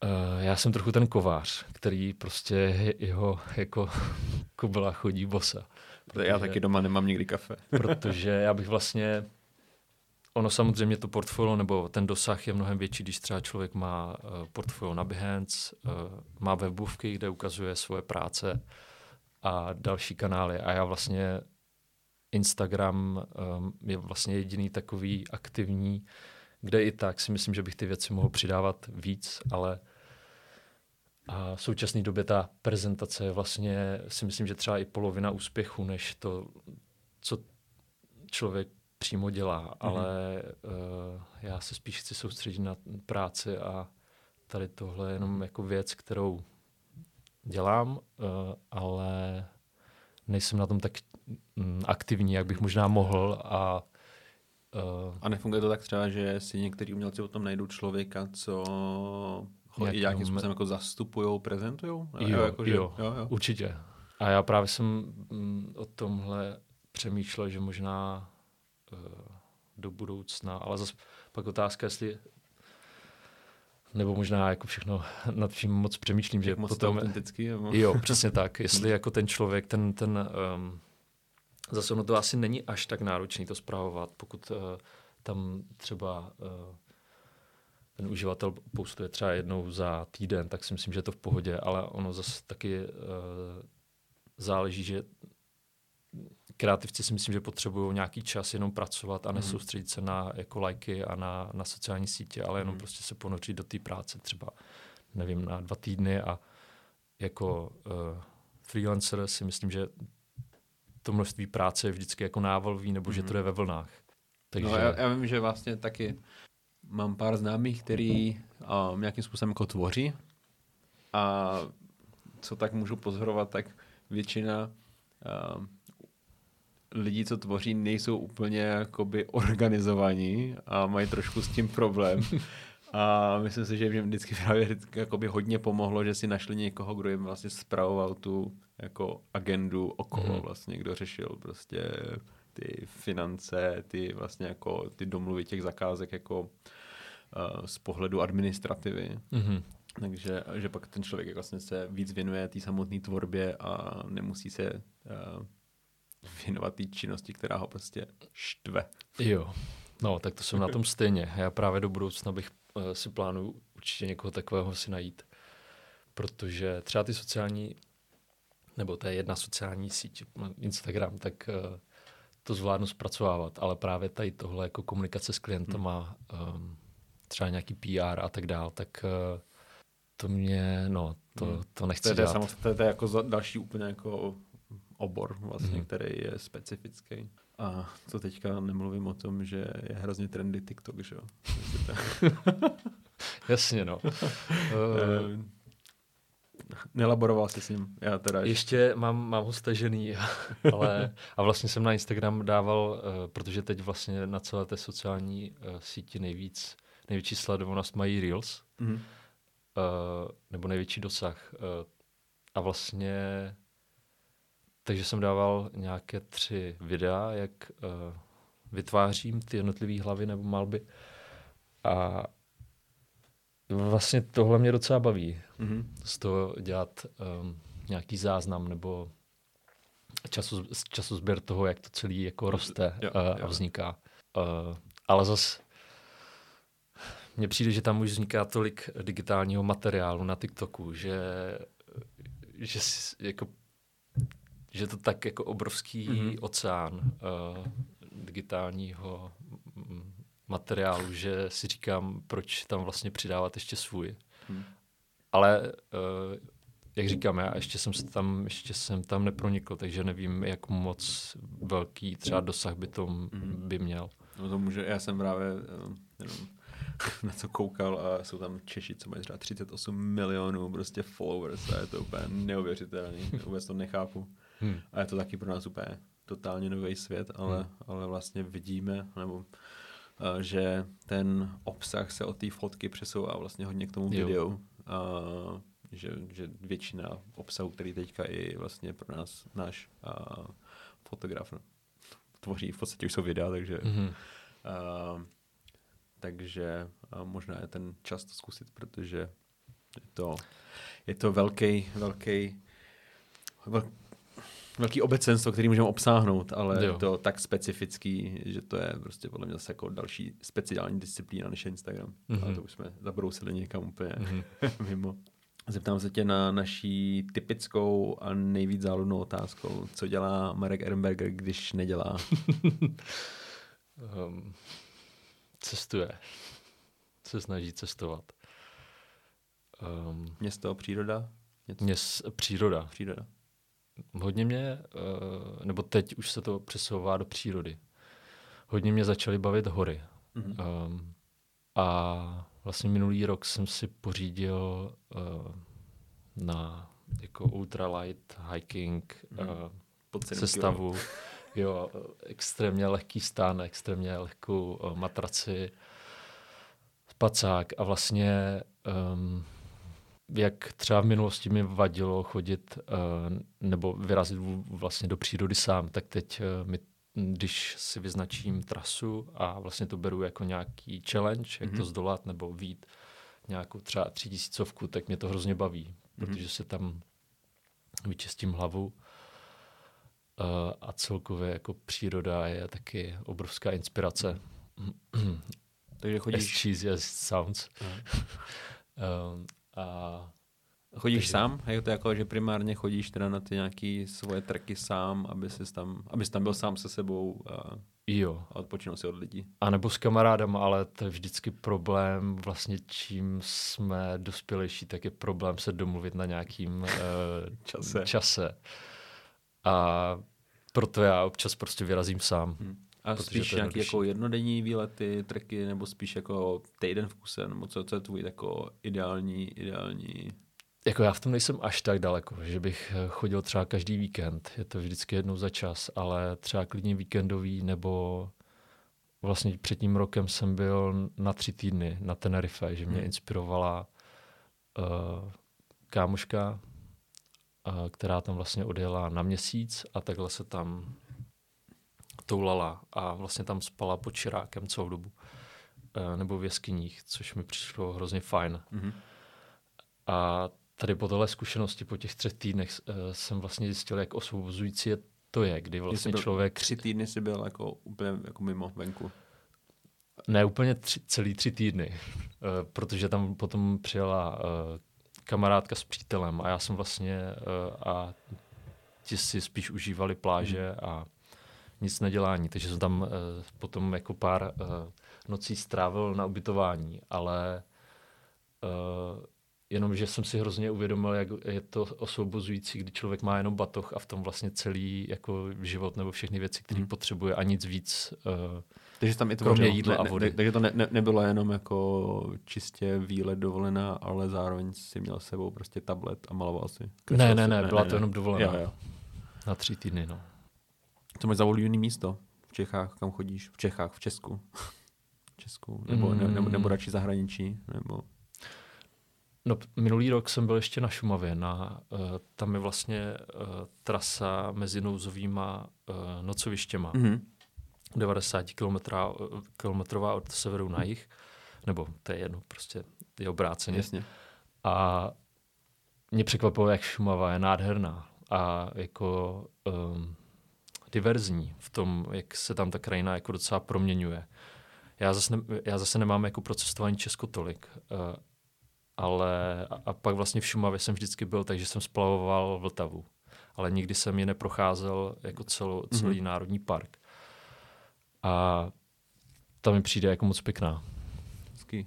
S2: uh, já jsem trochu ten kovář, který prostě jeho jako kobla chodí bosa.
S1: Protože, já taky doma nemám nikdy kafe.
S2: protože já bych vlastně Ono samozřejmě to portfolio nebo ten dosah je mnohem větší, když třeba člověk má uh, portfolio na Behance, uh, má webovky, kde ukazuje svoje práce a další kanály. A já vlastně Instagram um, je vlastně jediný takový aktivní, kde i tak si myslím, že bych ty věci mohl přidávat víc, ale a v současné době ta prezentace je vlastně, si myslím, že třeba i polovina úspěchu, než to, co člověk přímo dělá, mm-hmm. ale uh, já se spíš chci soustředit na práci a tady tohle je jenom jako věc, kterou dělám, uh, ale nejsem na tom tak mm, aktivní, jak bych možná mohl a
S1: uh, a nefunguje to tak třeba, že si některý umělci o tom najdou člověka, co ho i nějakým způsobem jako zastupují, prezentují?
S2: Jo, jako, že, jo, jo, jo, určitě. A já právě jsem mm, o tomhle přemýšlel, že možná do budoucna, ale zase pak otázka, jestli nebo možná jako všechno nad čím moc přemýšlím, že
S1: moc potom... autentický. Nebo...
S2: Jo, přesně tak. Jestli jako ten člověk, ten, ten um, zase ono to asi není až tak náročný to zpravovat, pokud uh, tam třeba uh, ten uživatel postuje třeba jednou za týden, tak si myslím, že je to v pohodě, ale ono zase taky uh, záleží, že kreativci si myslím, že potřebují nějaký čas jenom pracovat a mhm. nesoustředit se na jako lajky a na, na sociální sítě, ale jenom mm. prostě se ponořit do té práce třeba, nevím, na dva týdny a jako uh, freelancer si myslím, že to množství práce je vždycky jako návalový, nebo že to mhm. jde ve vlnách.
S1: Takže... No, já, já vím, že vlastně taky mám pár známých, který um, nějakým způsobem jako tvoří a co tak můžu pozorovat, tak většina um, lidi, co tvoří, nejsou úplně jakoby organizovaní a mají trošku s tím problém. A myslím si, že jim vždycky právě vždycky jakoby hodně pomohlo, že si našli někoho, kdo jim vlastně spravoval tu jako agendu okolo mm. vlastně, kdo řešil prostě ty finance, ty vlastně jako ty domluvy těch zakázek jako uh, z pohledu administrativy. Mm-hmm. Takže že pak ten člověk vlastně se víc věnuje té samotné tvorbě a nemusí se uh, věnovat té činnosti, která ho prostě štve.
S2: Jo, no tak to jsem na tom stejně. Já právě do budoucna bych uh, si plánuju určitě někoho takového si najít. Protože třeba ty sociální, nebo to je jedna sociální síť, Instagram, tak uh, to zvládnu zpracovávat, ale právě tady tohle jako komunikace s klientama, hmm. um, třeba nějaký PR a tak dál, tak uh, to mě, no, to, hmm. to nechci to
S1: je,
S2: dělat.
S1: Samozřejmě, to je jako další úplně jako obor, vlastně, mm. který je specifický. A to teďka nemluvím o tom, že je hrozně trendy TikTok, že jo?
S2: Jasně, no. uh...
S1: Nelaboroval jsi s ním, já teda.
S2: Ještě mám, mám ho stažený, ale a vlastně jsem na Instagram dával, uh, protože teď vlastně na celé té sociální uh, síti nejvíc, největší sledovanost mají Reels, mm-hmm. uh, nebo největší dosah. Uh, a vlastně takže jsem dával nějaké tři videa, jak uh, vytvářím ty jednotlivé hlavy nebo malby. A vlastně tohle mě docela baví. Mm-hmm. Z toho dělat um, nějaký záznam nebo času, časozběr toho, jak to celý jako roste jo, uh, jo. a vzniká. Uh, ale zas mně přijde, že tam už vzniká tolik digitálního materiálu na TikToku, že, že si, jako že to tak jako obrovský mm-hmm. oceán uh, digitálního mm, materiálu, že si říkám, proč tam vlastně přidávat ještě svůj. Mm. Ale uh, jak říkám, já ještě jsem se tam, ještě jsem tam nepronikl, takže nevím, jak moc velký třeba dosah by to mm. by měl.
S1: No to může, já jsem právě uh, jenom na co koukal a jsou tam Češi, co mají třeba 38 milionů prostě followers a je to úplně neuvěřitelný, vůbec to nechápu. Hmm. A je to taky pro nás úplně totálně nový svět, ale, hmm. ale vlastně vidíme, nebo uh, že ten obsah se od té fotky přesouvá vlastně hodně k tomu videu. Uh, že, že většina obsahu, který teďka i vlastně pro nás náš uh, fotograf no, tvoří, v podstatě už jsou videa, takže mm-hmm. uh, takže uh, možná je ten čas to zkusit, protože je to, je to velký, velký, vel, velký obecenstvo, který můžeme obsáhnout, ale jo. je to tak specifický, že to je prostě podle mě zase jako další speciální disciplína než Instagram. Mm-hmm. Ale to už jsme zabrousili někam úplně mm-hmm. mimo. Zeptám se tě na naší typickou a nejvíc záludnou otázkou. Co dělá Marek Ehrenberger, když nedělá? um,
S2: cestuje. Se snaží cestovat.
S1: Um, Město, příroda?
S2: Něco? Měs, příroda.
S1: Příroda.
S2: Hodně mě, uh, nebo teď už se to přesouvá do přírody. Hodně mě začaly bavit hory. Mm-hmm. Um, a vlastně minulý rok jsem si pořídil uh, na jako ultralight hiking mm-hmm. uh, sestavu. Jo, extrémně lehký stán, extrémně lehkou uh, matraci, spacák a vlastně um, jak třeba v minulosti mi vadilo chodit uh, nebo vyrazit vlastně do přírody sám, tak teď uh, mi když si vyznačím trasu a vlastně to beru jako nějaký challenge, jak mm-hmm. to mhm. zdolat nebo vít nějakou třeba třítisícovku, tak mě to hrozně baví, mm-hmm. protože se tam vyčistím hlavu uh, a celkově jako příroda je taky obrovská inspirace. Mm-hmm.
S1: Takže chodíš...
S2: As cheesy as sounds. Mm.
S1: um, a Chodíš Takže... sám? Je to jako, že primárně chodíš teda na ty nějaké svoje trky sám, aby jsi tam, abys tam byl sám se sebou a,
S2: jo.
S1: a odpočinul si od lidí?
S2: A nebo s kamarádem, ale to je vždycky problém, vlastně čím jsme dospělejší, tak je problém se domluvit na nějakým uh, čase. čase. A proto já občas prostě vyrazím sám. Hmm.
S1: A spíš nějaký jako jednodenní výlety, treky, nebo spíš jako týden v kuse, nebo co, co je tvůj jako ideální, ideální
S2: jako já v tom nejsem až tak daleko, že bych eh, chodil třeba každý víkend. Je to vždycky jednou za čas, ale třeba klidně víkendový nebo vlastně před tím rokem jsem byl na tři týdny na Tenerife, že mě hmm. inspirovala uh, kámoška, uh, která tam vlastně odjela na měsíc a takhle se tam toulala a vlastně tam spala pod čirákem celou dobu. Uh, nebo v jeskyních, což mi přišlo hrozně fajn. Mm-hmm. A tady po tohle zkušenosti, po těch třech týdnech uh, jsem vlastně zjistil, jak osvobozující je to je, kdy vlastně byl, člověk...
S1: Tři týdny si byl jako úplně jako mimo venku.
S2: Ne, úplně tři, celý tři týdny, uh, protože tam potom přijela uh, kamarádka s přítelem a já jsem vlastně uh, a ti si spíš užívali pláže hmm. a nic nedělání, takže jsem tam uh, potom jako pár uh, nocí strávil na ubytování, ale uh, Jenomže jsem si hrozně uvědomil, jak je to osvobozující, kdy člověk má jenom batoh a v tom vlastně celý jako život nebo všechny věci, které hmm. potřebuje a nic víc. Uh,
S1: takže tam i to kromě jídla ne, a vody. Ne, takže to ne, ne, nebylo jenom jako čistě výlet dovolená, ale zároveň si měl s sebou prostě tablet a maloval si.
S2: Ne, ne, ne, byla ne, to jenom dovolená. Jo, jo. Na tři týdny, no.
S1: Co máš za oblíbený místo v Čechách, kam chodíš? V Čechách, v Česku? v Česku? Nebo, mm. ne, nebo, nebo radši zahraničí? Nebo...
S2: No, minulý rok jsem byl ještě na Šumavě. Na, uh, tam je vlastně uh, trasa mezi nouzovýma uh, nocovištěma. Mm-hmm. 90 kilometrová od severu na jih. Nebo to je jedno, prostě je obráceně.
S1: Jasně.
S2: A mě překvapilo, jak Šumava je nádherná a jako um, diverzní v tom, jak se tam ta krajina jako docela proměňuje. Já zase, ne, já zase nemám jako pro cestování Česko tolik. Uh, ale a, a pak vlastně v Šumavě jsem vždycky byl, takže jsem splavoval Vltavu. Ale nikdy jsem ji neprocházel jako celou, celý mm-hmm. národní park. A ta mi přijde jako moc pěkná.
S1: Hezký.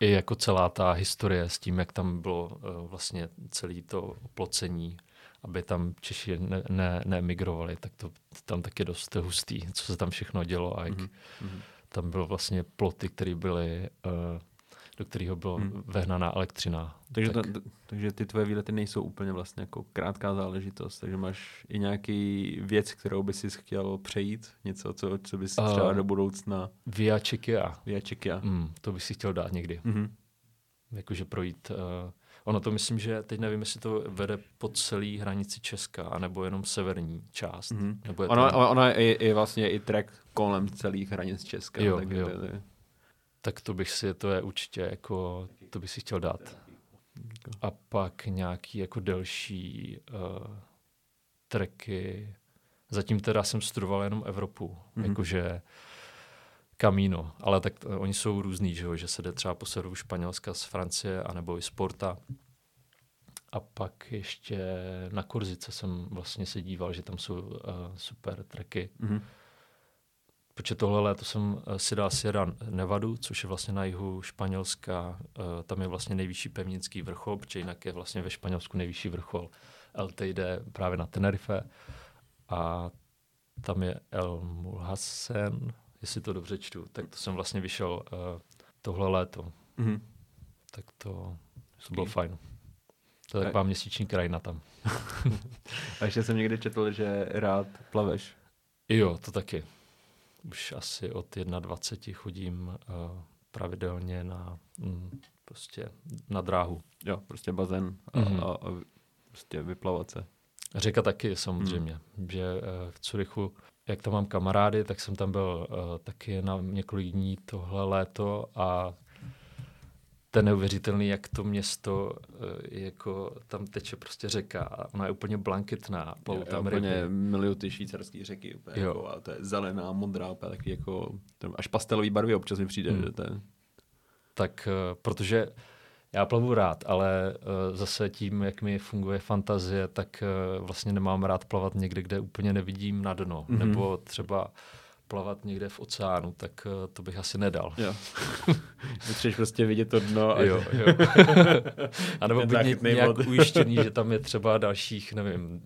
S2: I jako celá ta historie s tím, jak tam bylo uh, vlastně celé to oplocení, aby tam Češi ne, ne, neemigrovali, tak to tam taky dost hustý, co se tam všechno dělo a jak mm-hmm. tam bylo vlastně ploty, které byly uh, do kterého byla hmm. vehnaná elektřina.
S1: Takže, tak... to, takže ty tvoje výlety nejsou úplně vlastně jako krátká záležitost, takže máš i nějaký věc, kterou by si chtěl přejít, něco, co, co bys uh, třeba do budoucna...
S2: Via Czechia.
S1: Via Czechia.
S2: Mm, to bych si chtěl dát někdy. Mm-hmm. Jakože projít uh, Ono to myslím, že teď nevím, jestli to vede po celý hranici Česka, anebo jenom severní část. Mm-hmm. Nebo je
S1: ono, to... ono je, je vlastně i track kolem celých hranic Česka.
S2: Jo, tak, jo. Je, tak to bych si, to je určitě jako, to bych si chtěl dát. A pak nějaký jako delší uh, tracky. Zatím teda jsem studoval jenom Evropu, mm-hmm. jakože Camino, ale tak uh, oni jsou různý, že, jo? že se jde třeba po severu Španělska z Francie, anebo i Sporta. A pak ještě na Korzice jsem vlastně se díval, že tam jsou uh, super tracky. Mm-hmm. Protože tohle léto jsem si dal Sierra Nevadu, což je vlastně na jihu Španělska. Uh, tam je vlastně nejvyšší pevninský vrchol, protože jinak je vlastně ve Španělsku nejvyšší vrchol. LT jde právě na Tenerife. A tam je El Mulhasen, jestli to dobře čtu, tak to jsem vlastně vyšel uh, tohle léto. Mm-hmm. Tak to, to bylo fajn. To je taková měsíční krajina tam.
S1: a ještě jsem někdy četl, že rád plaveš.
S2: Jo, to taky. Už asi od 21 chodím uh, pravidelně na mm, prostě na dráhu.
S1: Jo, prostě bazén a, mm-hmm. a, a prostě vyplavat se.
S2: Řeka taky samozřejmě, mm. že uh, v Curychu jak tam mám kamarády, tak jsem tam byl uh, taky na několik dní tohle léto a to je neuvěřitelný, jak to město, uh, jako tam teče prostě řeka a ona je úplně blanketná.
S1: Jo, tam úplně miluju ty švýcarské řeky, úplně jo. jako, a to je zelená, modrá, úplně taky jako, až pastelový barvy občas mi přijde. Hmm. Že to je...
S2: Tak, uh, protože já plavu rád, ale uh, zase tím, jak mi funguje fantazie, tak uh, vlastně nemám rád plavat někde, kde úplně nevidím na dno. Mm-hmm. Nebo třeba plavat někde v oceánu, tak uh, to bych asi nedal.
S1: Jo. Potřebuješ prostě vidět to dno.
S2: A jo, jo. a nebo být nějak, nějak ujištěný, že tam je třeba dalších, nevím,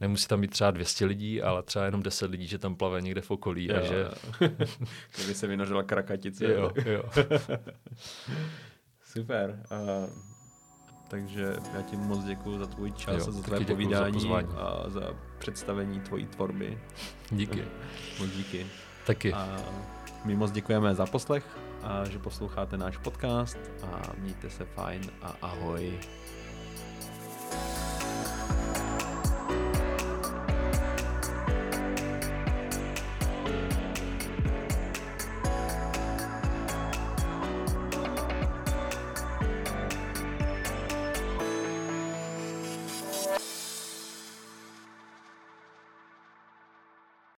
S2: nemusí tam být třeba 200 lidí, ale třeba jenom 10 lidí, že tam plave někde v okolí. Jo, a že...
S1: Kdyby se vynořila krakatice.
S2: Jo, jo.
S1: Super. Uh, takže já ti moc děkuji za tvůj čas jo, a za tvé povídání za a za představení tvojí tvorby.
S2: Díky.
S1: moc díky.
S2: Taky.
S1: A my moc děkujeme za poslech a že posloucháte náš podcast a mějte se fajn a ahoj. thank you